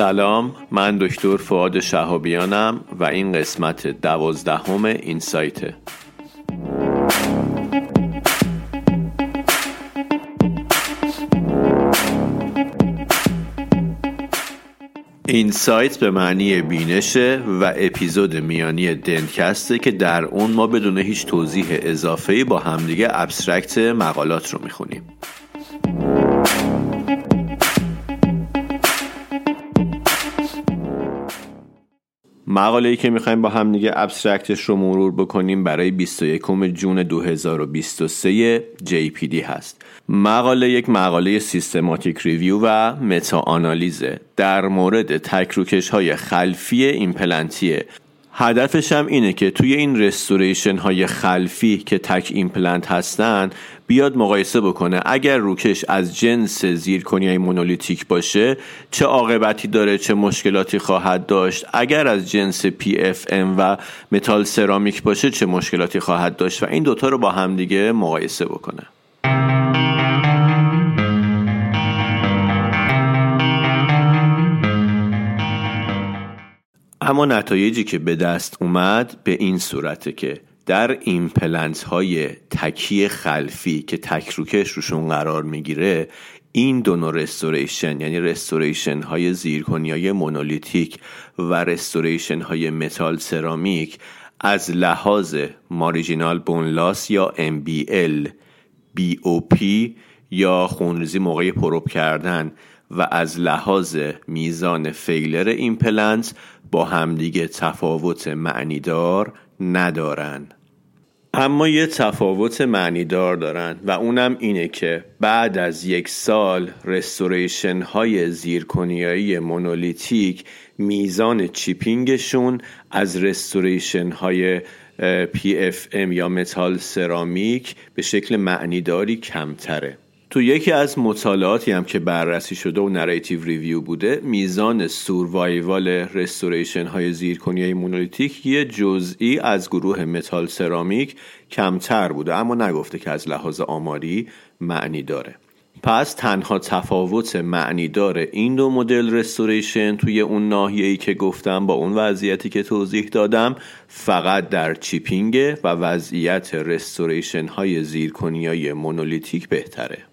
سلام من دکتر فعاد شهابیانم و این قسمت دوازدهم این سایته این سایت به معنی بینشه و اپیزود میانی دنکسته که در اون ما بدون هیچ توضیح اضافه با همدیگه ابسترکت مقالات رو می‌خونیم. مقاله ای که می‌خوایم با هم دیگه abstract ش رو مرور بکنیم برای 21 June 2023 JPD هست. مقاله یک مقاله systematic review و متا آنالیزه. در مورد تکروکش های خلفی ایمپلنتی هدفش هم اینه که توی این restoration های خلفی که تک ایمپلنت هستن بیاد مقایسه بکنه. اگر روکش از جنس زیرکونیای monolithic باشه چه عاقبتی داره چه مشکلاتی خواهد داشت. اگر از جنس PFM و metal ceramic باشه چه مشکلاتی خواهد داشت. و این دوتا رو با همدیگه مقایسه بکنه. اما نتایجی که به دست اومد به این صورته که در ایمپلنت های تکی خلفی که تک روکش روشون قرار می‌گیره این دو نوع restoration یعنی restoration های زیرکونیای monolithic و restoration های metal ceramic از لحاظ marginal bone loss یا MBL BOP یا خونریزی موقع پروب کردن و از لحاظ میزان failure ایمپلنت با همدیگه تفاوت معنیدار ندارن. اما یه تفاوت معنیدار دارن و اونم اینه که بعد از یک سال restoration های زیرکونیای monolithic میزان chipping شون از restoration های PFM یا metal ceramic به شکل معنیداری کمتره. تو یکی از مطالعاتی هم که بررسی شده و narrative review بوده میزان survival restoration های زیرکونیای monolithic یه جزئی از گروه metal ceramic کمتر بوده اما نگفته که از لحاظ آماری معنی داره. پس تنها تفاوت معنی داره این دو مدل رستوریشن توی اون ناحیه‌ای که گفتم با اون وضعیتی که توضیح دادم فقط در چیپینگ و وضعیت رستوریشن های زیرکنی های مونولیتیک بهتره.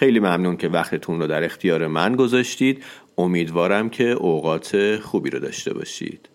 خیلی ممنون که وقتتون رو در اختیار من گذاشتید. امیدوارم که اوقات خوبی رو داشته باشید.